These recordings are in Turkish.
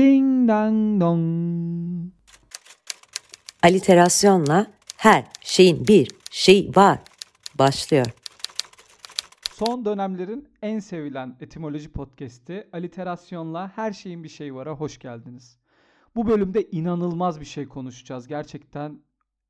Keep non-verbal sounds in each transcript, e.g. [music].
Ding dang dong. Aliterasyonla her şeyin bir şey var başlıyor. Son dönemlerin en sevilen etimoloji podcast'i Aliterasyonla Her Şeyin Bir Şeyi Var'a hoş geldiniz. Bu bölümde inanılmaz bir şey konuşacağız. Gerçekten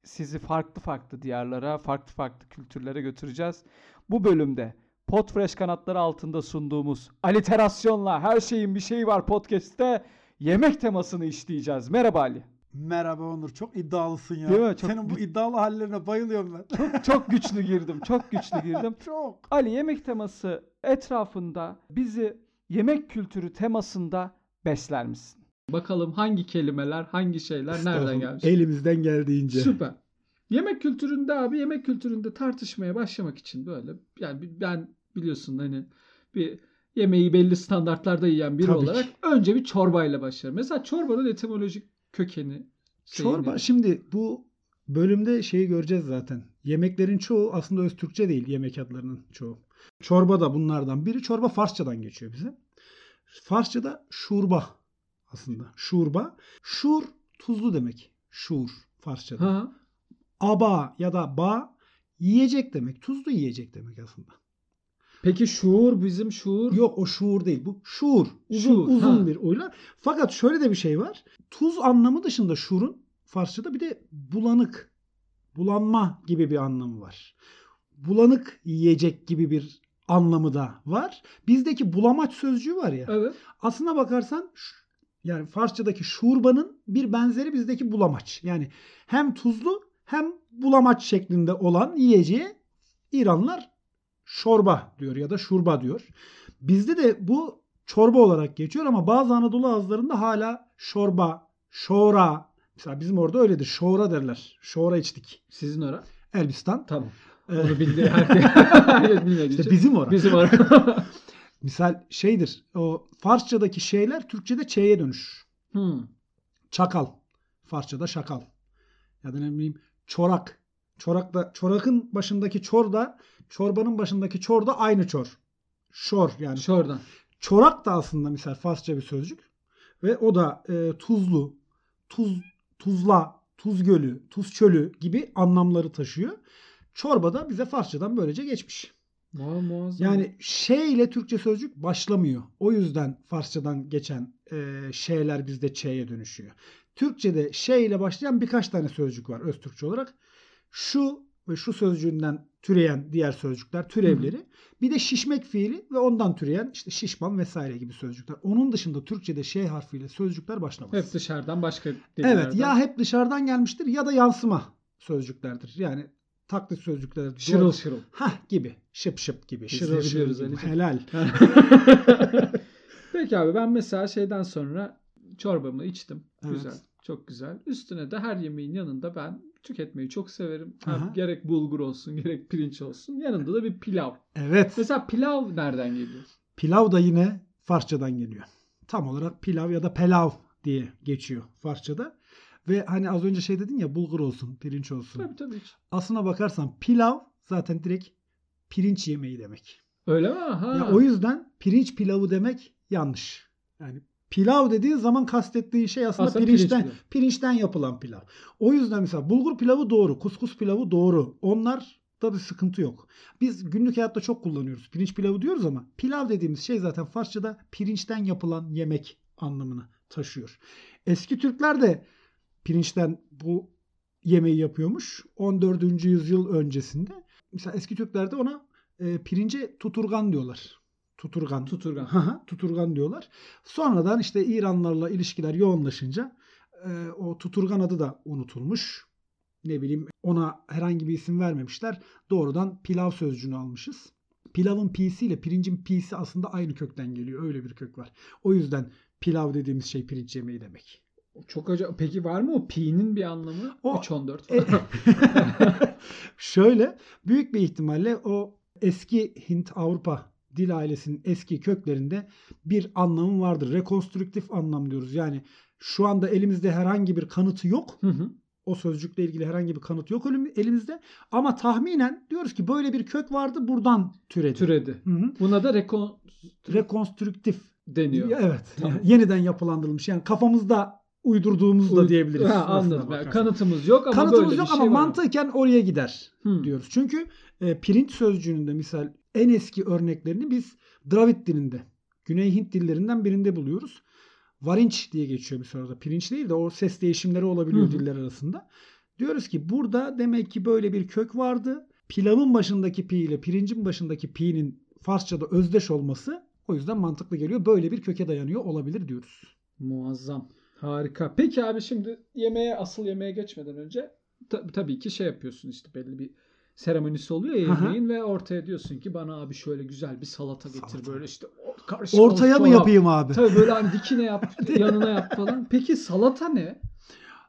sizi farklı farklı diyarlara, farklı farklı kültürlere götüreceğiz. Bu bölümde Podfresh kanatları altında sunduğumuz Aliterasyonla Her Şeyin Bir Şeyi Var podcast'te yemek temasını işleyeceğiz. Merhaba Ali. Merhaba Onur. Çok iddialısın ya. Değil mi? Çok Senin bu iddialı hallerine bayılıyorum ben. Çok, çok güçlü girdim. Çok güçlü [laughs] girdim. Çok. Ali yemek teması etrafında bizi yemek kültürü temasında besler misin? Bakalım hangi kelimeler, hangi şeyler nereden gelmiş? Elimizden geldiğince. Süper. Yemek kültüründe abi yemek kültüründe tartışmaya başlamak için böyle yani ben biliyorsun hani bir yemeği belli standartlarda yiyen biri Tabii olarak ki. önce bir çorbayla başlarım. Mesela çorbanın etimolojik kökeni Çorba nedir? şimdi bu bölümde şeyi göreceğiz zaten. Yemeklerin çoğu aslında öz Türkçe değil yemek adlarının çoğu. Çorba da bunlardan biri. Çorba Farsçadan geçiyor bize. Farsçada şurba aslında. Şurba. Şur tuzlu demek. Şur Farsçada. Ha. Aba ya da ba yiyecek demek. Tuzlu yiyecek demek aslında. Peki şuur bizim şuur Yok o şuur değil. Bu şuur. Uzun Şuur, uzun ha. bir oyla. Fakat şöyle de bir şey var. Tuz anlamı dışında şuurun Farsçada bir de bulanık, bulanma gibi bir anlamı var. Bulanık yiyecek gibi bir anlamı da var. Bizdeki bulamaç sözcüğü var ya. Evet. Aslına bakarsan yani Farsçadaki şurbanın bir benzeri bizdeki bulamaç. Yani hem tuzlu hem bulamaç şeklinde olan yiyeceğe İranlılar şorba diyor ya da şurba diyor. Bizde de bu çorba olarak geçiyor ama bazı Anadolu ağızlarında hala şorba, şora. Mesela bizim orada öyledir. Şora derler. Şora içtik. Sizin ora. Elbistan. Tamam. Ee, Onu bildi [laughs] herkes. işte bizim ora. Bizim ora. [laughs] Misal şeydir. O Farsçadaki şeyler Türkçede çeye dönüşür. hmm. Çakal. Farsçada şakal. Ya da ne bileyim çorak. Çorak da çorakın başındaki çor da çorbanın başındaki çor da aynı çor. Şor yani. Şuradan. Çorak da aslında misal Farsça bir sözcük. Ve o da e, tuzlu, tuz, tuzla, tuz gölü, tuz çölü gibi anlamları taşıyor. Çorba da bize Farsçadan böylece geçmiş. Muha- muazzam. Yani şey ile Türkçe sözcük başlamıyor. O yüzden Farsçadan geçen e, şeyler bizde ç'ye dönüşüyor. Türkçe'de şey ile başlayan birkaç tane sözcük var öz Türkçe olarak. Şu ve şu sözcüğünden türeyen diğer sözcükler, türevleri. Bir de şişmek fiili ve ondan türeyen işte şişman vesaire gibi sözcükler. Onun dışında Türkçe'de şey harfiyle sözcükler başlamaz. hep dışarıdan başka dillerden. Evet ya hep dışarıdan gelmiştir ya da yansıma sözcüklerdir. Yani taklit sözcükler. şırıl şırıl. Hah gibi. Şıp şıp gibi. Biz Şırıl şırıl biliyoruz gibi. Helal. [laughs] Peki abi ben mesela şeyden sonra çorbamı içtim. Evet. Güzel. Çok güzel. Üstüne de her yemeğin yanında ben tüketmeyi çok severim. Aha. gerek bulgur olsun gerek pirinç olsun. Yanında da bir pilav. Evet. Mesela pilav nereden geliyor? Pilav da yine Farsçadan geliyor. Tam olarak pilav ya da pelav diye geçiyor Farsçada. Ve hani az önce şey dedin ya bulgur olsun, pirinç olsun. Tabii tabii. Aslına bakarsan pilav zaten direkt pirinç yemeği demek. Öyle mi? Ha. Ya o yüzden pirinç pilavı demek yanlış. Yani pilav dediğin zaman kastettiğin şey aslında, Aslında pirinç pirinçten pilavı. pirinçten yapılan pilav. O yüzden mesela bulgur pilavı doğru, kuskus pilavı doğru. Onlar da bir sıkıntı yok. Biz günlük hayatta çok kullanıyoruz. Pirinç pilavı diyoruz ama pilav dediğimiz şey zaten Farsçada pirinçten yapılan yemek anlamını taşıyor. Eski Türkler de pirinçten bu yemeği yapıyormuş. 14. yüzyıl öncesinde. Mesela eski Türklerde ona e, pirince tuturgan diyorlar. Tuturgan. Tuturgan. [laughs] Tuturgan diyorlar. Sonradan işte İranlarla ilişkiler yoğunlaşınca e, o tuturgan adı da unutulmuş. Ne bileyim ona herhangi bir isim vermemişler. Doğrudan pilav sözcüğünü almışız. Pilavın pisi ile pirincin pisi aslında aynı kökten geliyor. Öyle bir kök var. O yüzden pilav dediğimiz şey pirinç yemeği demek. Çok acayip. Peki var mı o pi'nin bir anlamı? O- 3-14. E- [laughs] Şöyle büyük bir ihtimalle o eski Hint Avrupa dil ailesinin eski köklerinde bir anlamı vardır. Rekonstrüktif anlam diyoruz. Yani şu anda elimizde herhangi bir kanıtı yok. Hı hı. O sözcükle ilgili herhangi bir kanıt yok elim- elimizde. Ama tahminen diyoruz ki böyle bir kök vardı buradan türedi. Türedi. Hı hı. Buna da rekon... Rekonstrüktif deniyor. Evet. Tamam. Yeniden yapılandırılmış. Yani kafamızda uydurduğumuz da diyebiliriz. Ha, anladım. Yani kanıtımız yok ama Kanıtımız böyle yok bir ama şey var. mantıken oraya gider Hı. diyoruz. Çünkü e, pirinç sözcüğünün de misal en eski örneklerini biz Dravid dilinde, Güney Hint dillerinden birinde buluyoruz. Varinç diye geçiyor misal orada. Pirinç değil de o ses değişimleri olabiliyor Hı hı. diller arasında. Diyoruz ki burada demek ki böyle bir kök vardı. Pilavın başındaki pi ile pirincin başındaki pi'nin Farsçada özdeş olması o yüzden mantıklı geliyor. Böyle bir köke dayanıyor olabilir diyoruz. Muazzam. Harika. Peki abi şimdi yemeğe asıl yemeğe geçmeden önce ta- tabii ki şey yapıyorsun işte belli bir seremonisi oluyor ya yemeğin ve ortaya diyorsun ki bana abi şöyle güzel bir salata getir Salata. böyle işte karışık Ortaya mı yapayım abi? Tabii böyle hani dikine yap [laughs] yanına yap falan. Peki salata ne?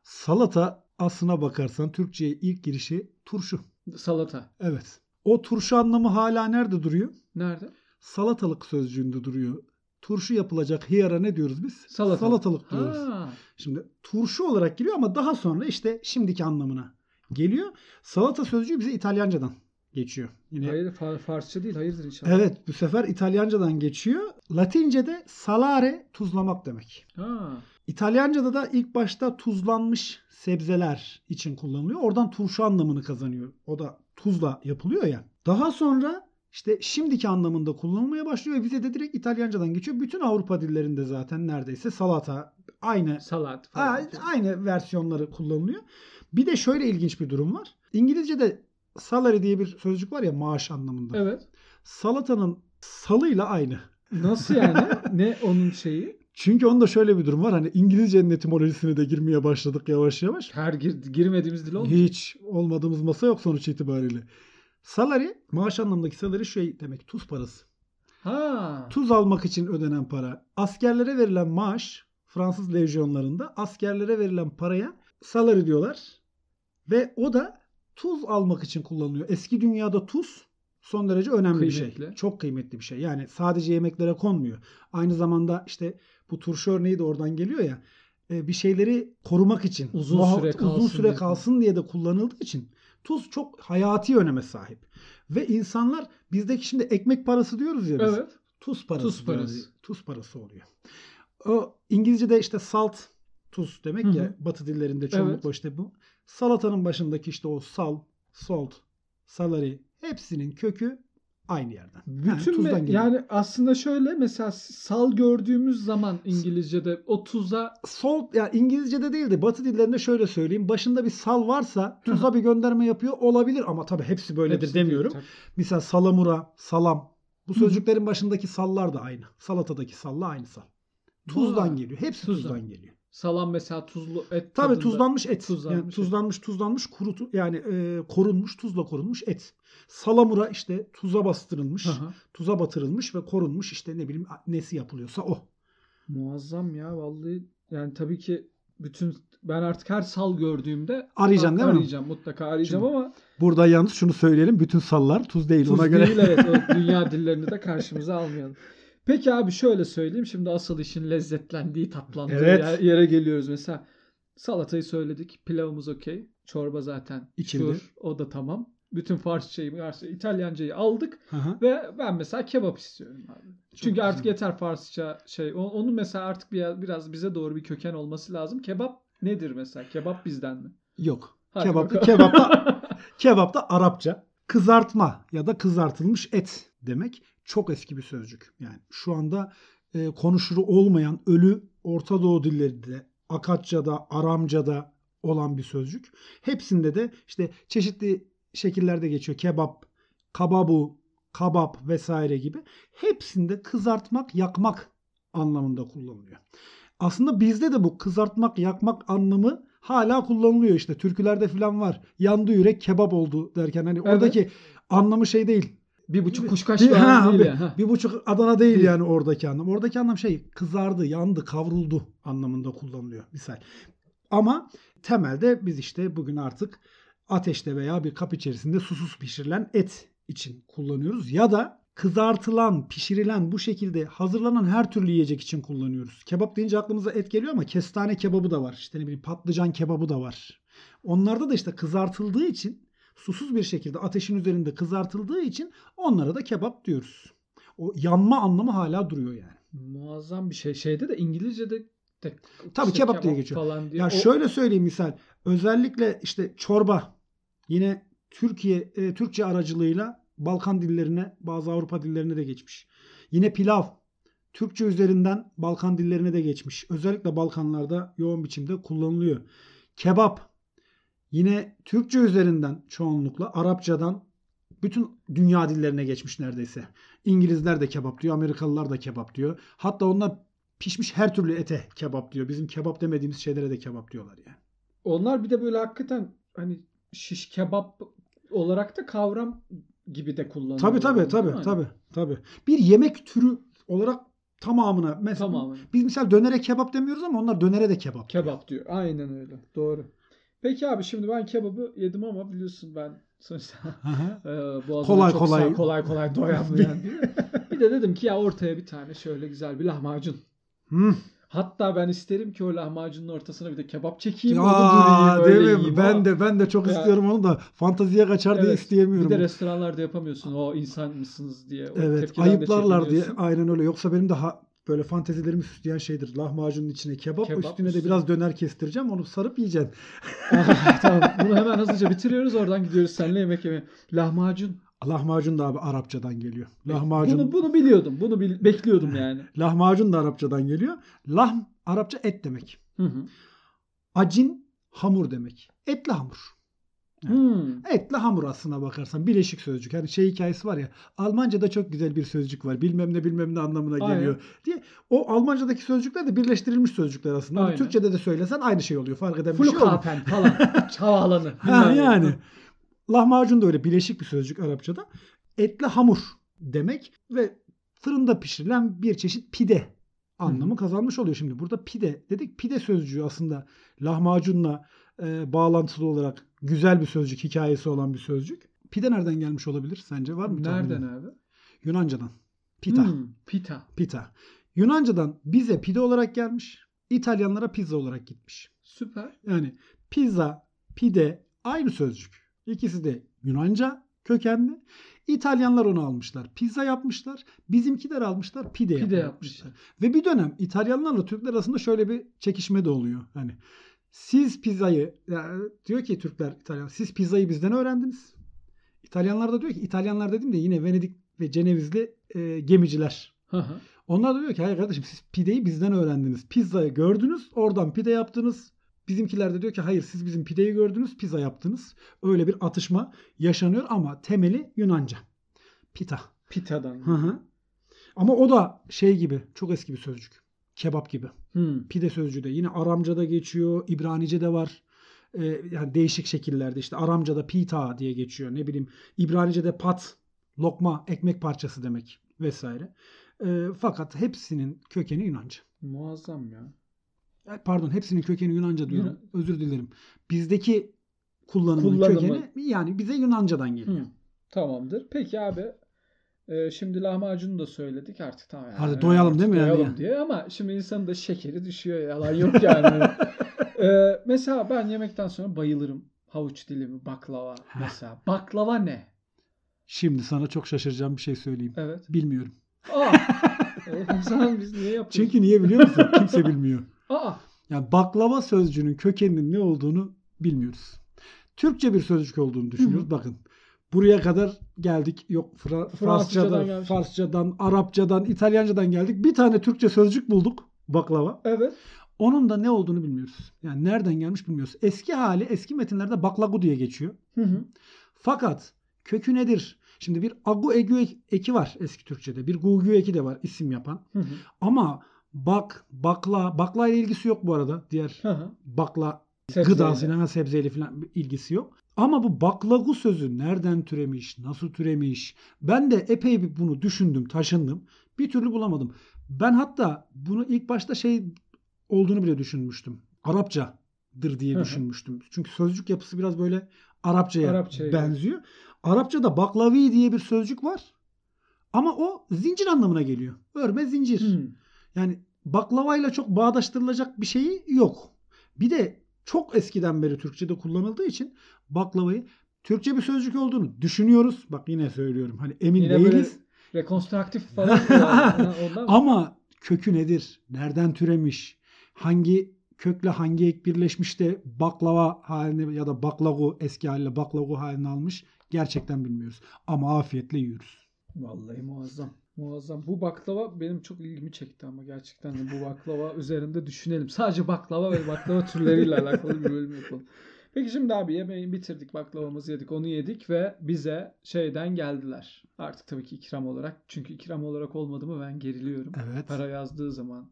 Salata aslına bakarsan Türkçe'ye ilk girişi turşu. Salata. Evet. O turşu anlamı hala nerede duruyor? Nerede? Salatalık sözcüğünde duruyor. Turşu yapılacak hıyara ne diyoruz biz? Salatalık. Salatalık diyoruz. Ha. Şimdi turşu olarak geliyor ama daha sonra işte şimdiki anlamına geliyor. Salata sözcüğü bize İtalyancadan geçiyor. Yine Hayır Far- Farsça değil hayırdır inşallah. Evet bu sefer İtalyancadan geçiyor. Latince'de salare tuzlamak demek. Ha. İtalyanca'da da ilk başta tuzlanmış sebzeler için kullanılıyor. Oradan turşu anlamını kazanıyor. O da tuzla yapılıyor ya. Daha sonra işte şimdiki anlamında kullanılmaya başlıyor ve bize de direkt İtalyancadan geçiyor. Bütün Avrupa dillerinde zaten neredeyse salata aynı Salat a- falan. aynı versiyonları kullanılıyor. Bir de şöyle ilginç bir durum var. İngilizce'de salary diye bir sözcük var ya maaş anlamında. Evet. Salatanın salıyla aynı. Nasıl yani? [laughs] ne onun şeyi? Çünkü onda şöyle bir durum var. Hani İngilizcenin etimolojisine de girmeye başladık yavaş yavaş. Her gir- girmediğimiz dil olmuş. Hiç olmadığımız masa yok sonuç itibariyle. Salary, maaş anlamındaki salary şey demek tuz parası. Ha. Tuz almak için ödenen para. Askerlere verilen maaş Fransız lejyonlarında askerlere verilen paraya salary diyorlar. Ve o da tuz almak için kullanılıyor. Eski dünyada tuz son derece önemli bir şey. Kıymetli. Çok kıymetli bir şey. Yani sadece yemeklere konmuyor. Aynı zamanda işte bu turşu örneği de oradan geliyor ya. e, Bir şeyleri korumak için, Uzun muha- süre kalsın uzun süre diye. kalsın diye de kullanıldığı için tuz çok hayati öneme sahip. Ve insanlar bizdeki şimdi ekmek parası diyoruz ya biz. Evet. Tuz parası. Tuz parası. diyoruz. Tuz parası oluyor. O İngilizce'de işte salt tuz demek Hı hı. ya batı dillerinde çoğunlukla Evet. işte bu. Salatanın başındaki işte o sal, salt, salary hepsinin kökü aynı yerden. Yani Bütün tuzdan me- geliyor. yani aslında şöyle mesela sal gördüğümüz zaman İngilizce'de o tuza Salt yani İngilizce'de değil de Batı dillerinde şöyle söyleyeyim. Başında bir sal varsa tuza bir gönderme yapıyor olabilir ama tabii hepsi böyledir Hepsi değil demiyorum. tabii. Misal salamura, salam. Bu sözcüklerin başındaki sallar da aynı. Salatadaki salla aynı sal. Tuzdan geliyor. Hepsi tuzdan. tuzdan, geliyor. Salam mesela tuzlu et Tabii tuzlanmış et. tuzlanmış yani et. tuzlanmış, tuzlanmış, kurutu yani e, korunmuş, tuzla korunmuş et. Salamura işte tuza bastırılmış, Aha. tuza batırılmış ve korunmuş işte ne bileyim nesi yapılıyorsa o. Muazzam ya vallahi yani tabii ki bütün ben artık her sal gördüğümde Arayacaksın değil mi? arayacağım mutlaka arayacağım Şimdi ama Burada yalnız şunu söyleyelim. Bütün sallar tuz değil. tuz Ona göre değil evet o [laughs] dünya dillerini de karşımıza almayalım. Peki abi şöyle söyleyeyim şimdi asıl işin lezzetlendiği tatlandığı Evet. yer- yere geliyoruz mesela. Salatayı söyledik pilavımız okey çorba zaten İçildi. o da tamam. Bütün Farsçayı, Farsça, İtalyancayı aldık hı. ve ben mesela kebap istiyorum abi. Çünkü güzel. artık yeter Farsça şey. Onun mesela artık bir, biraz bize doğru bir köken olması lazım. Kebap nedir mesela? Kebap bizden mi? Yok. Hadi Kebap, kebapta, kebapta [laughs] Arapça. Kızartma ya da kızartılmış et demek. Çok eski bir sözcük. Yani şu anda e, konuşuru olmayan ölü Orta Doğu dillerinde, Akatça'da, Aramca'da olan bir sözcük. Hepsinde de işte çeşitli şekillerde geçiyor. Kebap, kababu, kabap vesaire gibi. Hepsinde kızartmak, yakmak anlamında kullanılıyor. Aslında bizde de bu kızartmak, yakmak anlamı hala kullanılıyor işte. Türkülerde falan var. Yandı yürek kebap oldu derken hani Evet. oradaki anlamı şey değil. Bir buçuk kuşkaş Bir, ha, değil bir, ya. Ha. bir buçuk Adana değil, Değil. yani oradaki anlam. Oradaki anlam şey kızardı, yandı, kavruldu anlamında kullanılıyor misal. Ama temelde biz işte bugün artık ateşte veya bir kap içerisinde susuz pişirilen et için kullanıyoruz. Ya da kızartılan, pişirilen bu şekilde hazırlanan her türlü yiyecek için kullanıyoruz. Kebap deyince aklımıza et geliyor ama kestane kebabı da var. İşte ne bileyim patlıcan kebabı da var. Onlarda da işte kızartıldığı için susuz bir şekilde ateşin üzerinde kızartıldığı için onlara da kebap diyoruz. O yanma anlamı hala duruyor yani. Muazzam bir şey. Şeyde de İngilizce'de de Tabii işte kebap diye geçiyor. Falan diye. Ya O- şöyle söyleyeyim misal. Özellikle işte çorba yine Türkiye e, Türkçe aracılığıyla Balkan dillerine, bazı Avrupa dillerine de geçmiş. Yine pilav Türkçe üzerinden Balkan dillerine de geçmiş. Özellikle Balkanlarda yoğun biçimde kullanılıyor. Kebap yine Türkçe üzerinden çoğunlukla Arapçadan bütün dünya dillerine geçmiş neredeyse. İngilizler de kebap diyor, Amerikalılar da kebap diyor. Hatta onlar pişmiş her türlü ete kebap diyor. Bizim kebap demediğimiz şeylere de kebap diyorlar yani. Onlar bir de böyle hakikaten hani şiş kebap olarak da kavram gibi de kullanılıyor. Tabii tabii tabii tabii tabii. Bir yemek türü olarak tamamına mesela Tamamına. biz misal dönere kebap demiyoruz ama onlar dönere de kebap. diyor. Kebap diyor. Aynen öyle. Doğru. Peki abi şimdi ben kebabı yedim ama biliyorsun ben sonuçta [laughs] e, boğazıma Kolay çok kolay- sağ- kolay kolay doyamayan [laughs] biri. bir de dedim ki ya ortaya bir tane şöyle güzel bir lahmacun. Hatta ben isterim ki o lahmacunun ortasına bir de kebap çekeyim. onu Aa, durayım, değil mi? yiyeyim Ben ama- de ben de çok Ya. istiyorum onu da fantaziye kaçar diye Evet, isteyemiyorum. Bir de restoranlarda yapamıyorsun. O insan mısınız diye. O Evet, de ayıplarlar diye. Aynen öyle. Yoksa benim daha böyle fantezilerimi süsleyen şeydir. Lahmacunun içine kebap, Kebap, üstüne de üstüne- biraz döner kestireceğim. Onu sarıp yiyeceksin. [laughs] tamam. Bunu hemen hızlıca bitiriyoruz. Oradan gidiyoruz seninle yemek yemeye. Lahmacun. Lahmacun da abi Arapçadan geliyor. Lahmacun. Bunu, bunu biliyordum. Bunu bil- bekliyordum yani. [laughs] Lahmacun da Arapçadan geliyor. Lahm Arapça et demek. Hı hı. Acin hamur demek. Etli hamur. Hmm. Etli hamur aslına bakarsan bileşik sözcük. Hani şey hikayesi var ya Almanca'da çok güzel bir sözcük var. Bilmem ne bilmem ne anlamına Aynen. geliyor diye. O Almanca'daki sözcükler de birleştirilmiş sözcükler aslında. Ama Aynen. Türkçe'de de söylesen aynı şey oluyor. Fark eden bir şey olmuyor. Falan. [laughs] Çavalanı. Ha, yani. Lahmacun da öyle bileşik bir sözcük Arapçada. Etli hamur demek ve fırında pişirilen bir çeşit pide anlamı kazanmış oluyor şimdi. Burada pide dedik. Pide sözcüğü aslında lahmacunla e, bağlantılı olarak güzel bir sözcük, hikayesi olan bir sözcük. Pide nereden gelmiş olabilir sence? Var mı? Nereden abi? Yunancadan. Pita. Hmm, pita. Pita. Yunancadan bize pide olarak gelmiş. İtalyanlara pizza olarak gitmiş. Süper. Yani pizza, pide aynı sözcük. İkisi de Yunanca kökenli. İtalyanlar onu almışlar. Pizza yapmışlar. Bizimkiler almışlar. Pide, Pide yapmışlar. yapmışlar. Ve bir dönem İtalyanlarla Türkler arasında şöyle bir çekişme de oluyor. Hani siz pizzayı yani diyor ki Türkler İtalyan siz pizzayı bizden öğrendiniz. İtalyanlar da diyor ki İtalyanlar dedim de yine Venedik ve Cenevizli e, gemiciler. Hı hı. Onlar da diyor ki hayır kardeşim siz pideyi bizden öğrendiniz. Pizzayı gördünüz oradan pide yaptınız. Bizimkiler de diyor ki hayır siz bizim pideyi gördünüz pizza yaptınız. Öyle bir atışma yaşanıyor ama temeli Yunanca. Pita. Pitadan. Hı hı. Ama o da şey gibi çok eski bir sözcük. Kebap gibi. Hmm. Pide sözcüğü de yine Aramca'da geçiyor. İbranice'de var. Ee, yani değişik şekillerde işte Aramca'da pita diye geçiyor. Ne bileyim İbranice'de pat, lokma, ekmek parçası demek vesaire. Ee, fakat hepsinin kökeni Yunanca. Muazzam ya. Pardon hepsinin kökeni Yunanca diyorum. Yunan- Özür dilerim. Bizdeki kullanımın Kullanımı. kökeni yani bize Yunanca'dan geliyor. Hı. Tamamdır. Peki abi e, şimdi lahmacunu da söyledik artık tamam yani. Hadi doyalım değil mi yani? Doyalım diye ama şimdi insanın da şekeri düşüyor yalan yok yani. [laughs] E, mesela ben yemekten sonra bayılırım. Havuç dilimi, baklava mesela. Baklava ne? Şimdi sana çok şaşıracağım bir şey söyleyeyim. Evet. Bilmiyorum. Aa. [laughs] o zaman biz niye yapıyoruz? Çünkü niye biliyor musun? Kimse bilmiyor. Aa. Yani baklava sözcüğünün kökeninin ne olduğunu bilmiyoruz. Türkçe bir sözcük olduğunu düşünüyoruz. Bakın buraya kadar geldik. Yok Fra- Fransızcadan Farsçadan, Arapçadan, İtalyancadan geldik. Bir tane Türkçe sözcük bulduk. Baklava. Evet. Onun da ne olduğunu bilmiyoruz. Yani nereden gelmiş bilmiyoruz. Eski hali eski metinlerde baklagu diye geçiyor. Hı hı. Fakat kökü nedir? Şimdi bir agu egü ek- eki var eski Türkçe'de. Bir gugü eki de var isim yapan. Hı hı. Ama bak, bakla, bakla ile ilgisi yok bu arada. Diğer Hı hı. bakla Sebzeyle. gıdasıyla sebzeyle falan ilgisi yok. Ama bu baklagu sözü nereden türemiş, nasıl türemiş? Ben de epey bir bunu düşündüm, taşındım. Bir türlü bulamadım. Ben hatta bunu ilk başta şey olduğunu bile düşünmüştüm. Arapçadır diye düşünmüştüm. Çünkü sözcük yapısı biraz böyle Arapçaya Arapçaya benziyor. Arapçada baklavi diye bir sözcük var. Ama o zincir anlamına geliyor. Örme zincir. Hı. Yani baklavayla çok bağdaştırılacak bir şeyi yok. Bir de çok eskiden beri Türkçe'de kullanıldığı için baklavayı Türkçe bir sözcük olduğunu düşünüyoruz. Bak yine söylüyorum. Hani emin Yine değiliz. rekonstruktif falan. yani. [laughs] Ama kökü nedir? Nereden türemiş? Hangi kökle hangi ek birleşmiş de baklava haline ya da baklagu eski haliyle baklagu haline almış gerçekten bilmiyoruz. Ama afiyetle yiyoruz. Vallahi muazzam. Muazzam. Bu baklava benim çok ilgimi çekti ama gerçekten de bu baklava [laughs] üzerinde düşünelim. Sadece baklava ve baklava türleriyle alakalı bir bölüm yapalım. Peki şimdi abi yemeği bitirdik, baklavamızı yedik, onu yedik ve bize şeyden geldiler. Artık tabii ki ikram olarak. Çünkü ikram olarak olmadı mı ben geriliyorum. Evet. Para yazdığı zaman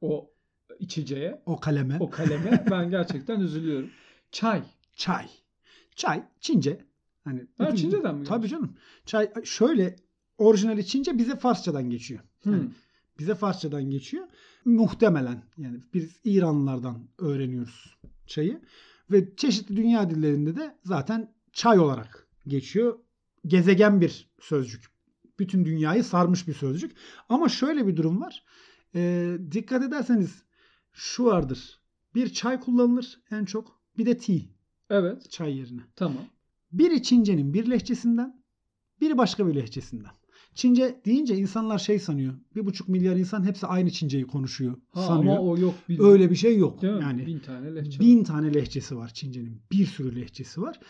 o içeceğe, O kaleme. o kaleme ben gerçekten üzülüyorum. Çay. Çay. Çay Çince. Hani Ha, Çince'den mi Tabii canım. Çay şöyle orijinali Çince bize Farsçadan geçiyor. Hmm. Yani bize Farsçadan geçiyor. Muhtemelen yani biz İranlılardan öğreniyoruz çayı ve çeşitli dünya dillerinde de zaten çay olarak geçiyor. Gezegen bir sözcük. Bütün dünyayı sarmış bir sözcük. Ama şöyle bir durum var. Ee, dikkat ederseniz şu vardır. Bir çay kullanılır en çok. Bir de tea Evet, çay yerine. tamam. Biri Çince'nin bir lehçesinden, biri başka bir lehçesinden. Çince deyince insanlar şey sanıyor. Bir buçuk milyar insan hepsi aynı Çince'yi konuşuyor Ha, sanıyor. ama o yok. bildiğin. Öyle bir şey yok. Değil? Yani bin tane lehçe bin var. tane lehçesi var Çince'nin. Bir sürü lehçesi var.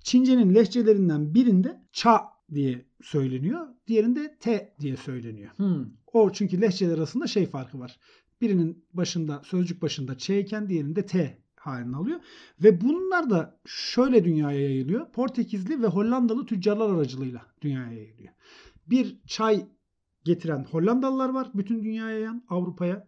Çince'nin lehçelerinden birinde ça diye söyleniyor. Diğerinde te diye söyleniyor. Hmm. O çünkü lehçeler arasında şey farkı var. Birinin başında sözcük başında ç iken diğerinde t halini alıyor. Ve bunlar da şöyle dünyaya yayılıyor. Portekizli ve Hollandalı tüccarlar aracılığıyla dünyaya yayılıyor. Bir çay getiren Hollandalılar var bütün dünyaya yayan Avrupa'ya.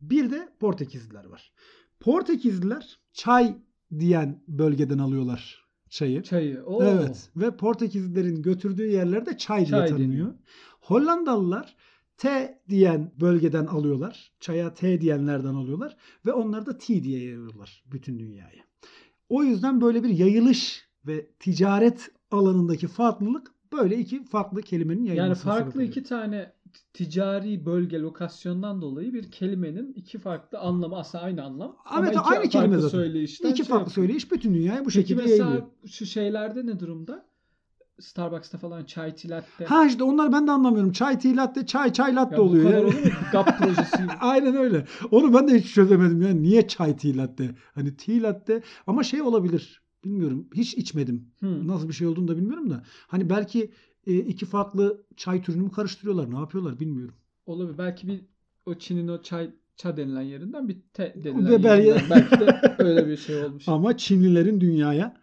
Bir de Portekizliler var. Portekizliler çay diyen bölgeden alıyorlar çayı. Çayı. Oo. Evet. Ve Portekizlilerin götürdüğü yerlerde çay diye Çay tanınıyor. deniyor. Hollandalılar T diyen bölgeden alıyorlar. Çaya T diyenlerden alıyorlar. Ve onları da T diye yayıyorlar bütün dünyaya. O yüzden böyle bir yayılış ve ticaret alanındaki farklılık böyle iki farklı kelimenin Yani yayılmasına sebep farklı iki tane ticari bölge lokasyondan dolayı bir kelimenin iki farklı anlamı aslında aynı anlam. ama Evet, iki aynı kelime zaten. söyleyişten İki şey farklı yapıyor. söyleyiş bütün dünyaya bu Peki şekilde mesela yayılıyor. şu şeylerde ne durumda? Starbucks'ta falan çay tilatte. Ha işte onlar ben de anlamıyorum. Çay, tea latte, çay, çay latte Ya bu oluyor. kadar yani. olur mu? GAP [laughs] projesi. Aynen öyle. Onu ben de hiç çözemedim. Yani niye çay tea latte? Hani tea latte ama şey olabilir. Bilmiyorum. Hiç içmedim. Hmm. Nasıl bir şey olduğunu da bilmiyorum da. Hani belki e, iki farklı çay türünü mü karıştırıyorlar? Ne yapıyorlar bilmiyorum. Olabilir. Belki bir o Çin'in o çay ça denilen yerinden bir te denilen Ve bel- yerinden. Belki de öyle bir şey olmuş. [laughs] Ama Çinlilerin dünyaya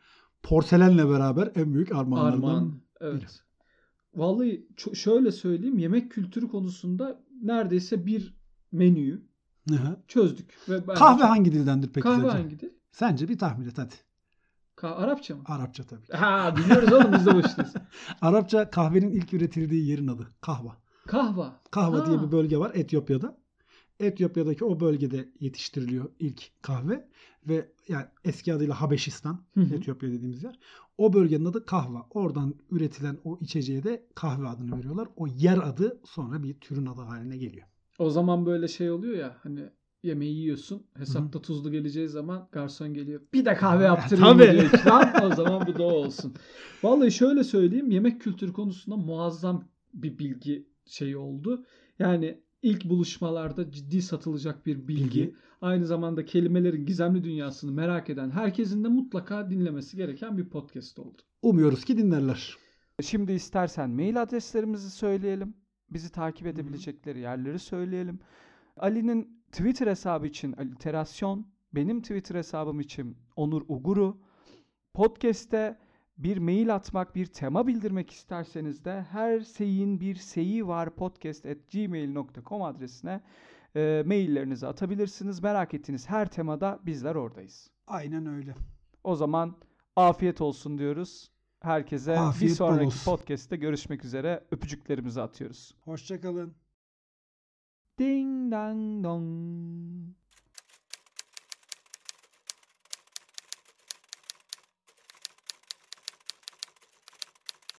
porselenle beraber en büyük armağanlarından. Armağan. Evet. Vallahi ço- şöyle söyleyeyim yemek kültürü konusunda neredeyse bir menüyü Hı-hı. çözdük. Ve Kahve hangi dildendir peki Kahve sence? hangidir? Sence bir tahmin et hadi. Ka- Arapça mı? Arapça tabii. Ha biliyoruz oğlum biz de bu işteyiz. [laughs] Arapça kahvenin ilk üretildiği yerin adı. Kahva. Kahva. Kahva Ha. diye bir bölge var Etiyopya'da. Etiyopya'daki o bölgede yetiştiriliyor ilk kahve ve yani eski adıyla Habeşistan, Hı hı. Etiyopya dediğimiz yer. O bölgenin adı kahva. Oradan üretilen o içeceğe de kahve adını veriyorlar. O yer adı sonra bir türün adı haline geliyor. O zaman böyle şey oluyor ya hani yemeği yiyorsun. Hesapta tuzlu geleceği zaman garson geliyor. Bir de kahve yaptırayım Tabii. diyor ikram. O zaman bu da olsun. Vallahi şöyle söyleyeyim. Yemek kültürü konusunda muazzam bir bilgi şeyi oldu. Yani ilk buluşmalarda ciddi satılacak bir bilgi. Bilgi. Aynı zamanda kelimelerin gizemli dünyasını merak eden herkesin de mutlaka dinlemesi gereken bir podcast oldu. Umuyoruz ki dinlerler. Şimdi istersen mail adreslerimizi söyleyelim. Bizi takip edebilecekleri yerleri söyleyelim. Ali'nin Twitter hesabı için aliterasyon, benim Twitter hesabım için Onur Uguru. Podcast'te bir mail atmak, bir tema bildirmek isterseniz de her şeyin bir seyi var podcast@gmail.com adresine e, maillerinizi atabilirsiniz. Merak ettiğiniz her temada bizler oradayız. Aynen öyle. O zaman afiyet olsun diyoruz. Herkese Afiyet bir sonraki olsun. podcast'te görüşmek üzere. Öpücüklerimizi atıyoruz. Hoşçakalın. 叮当咚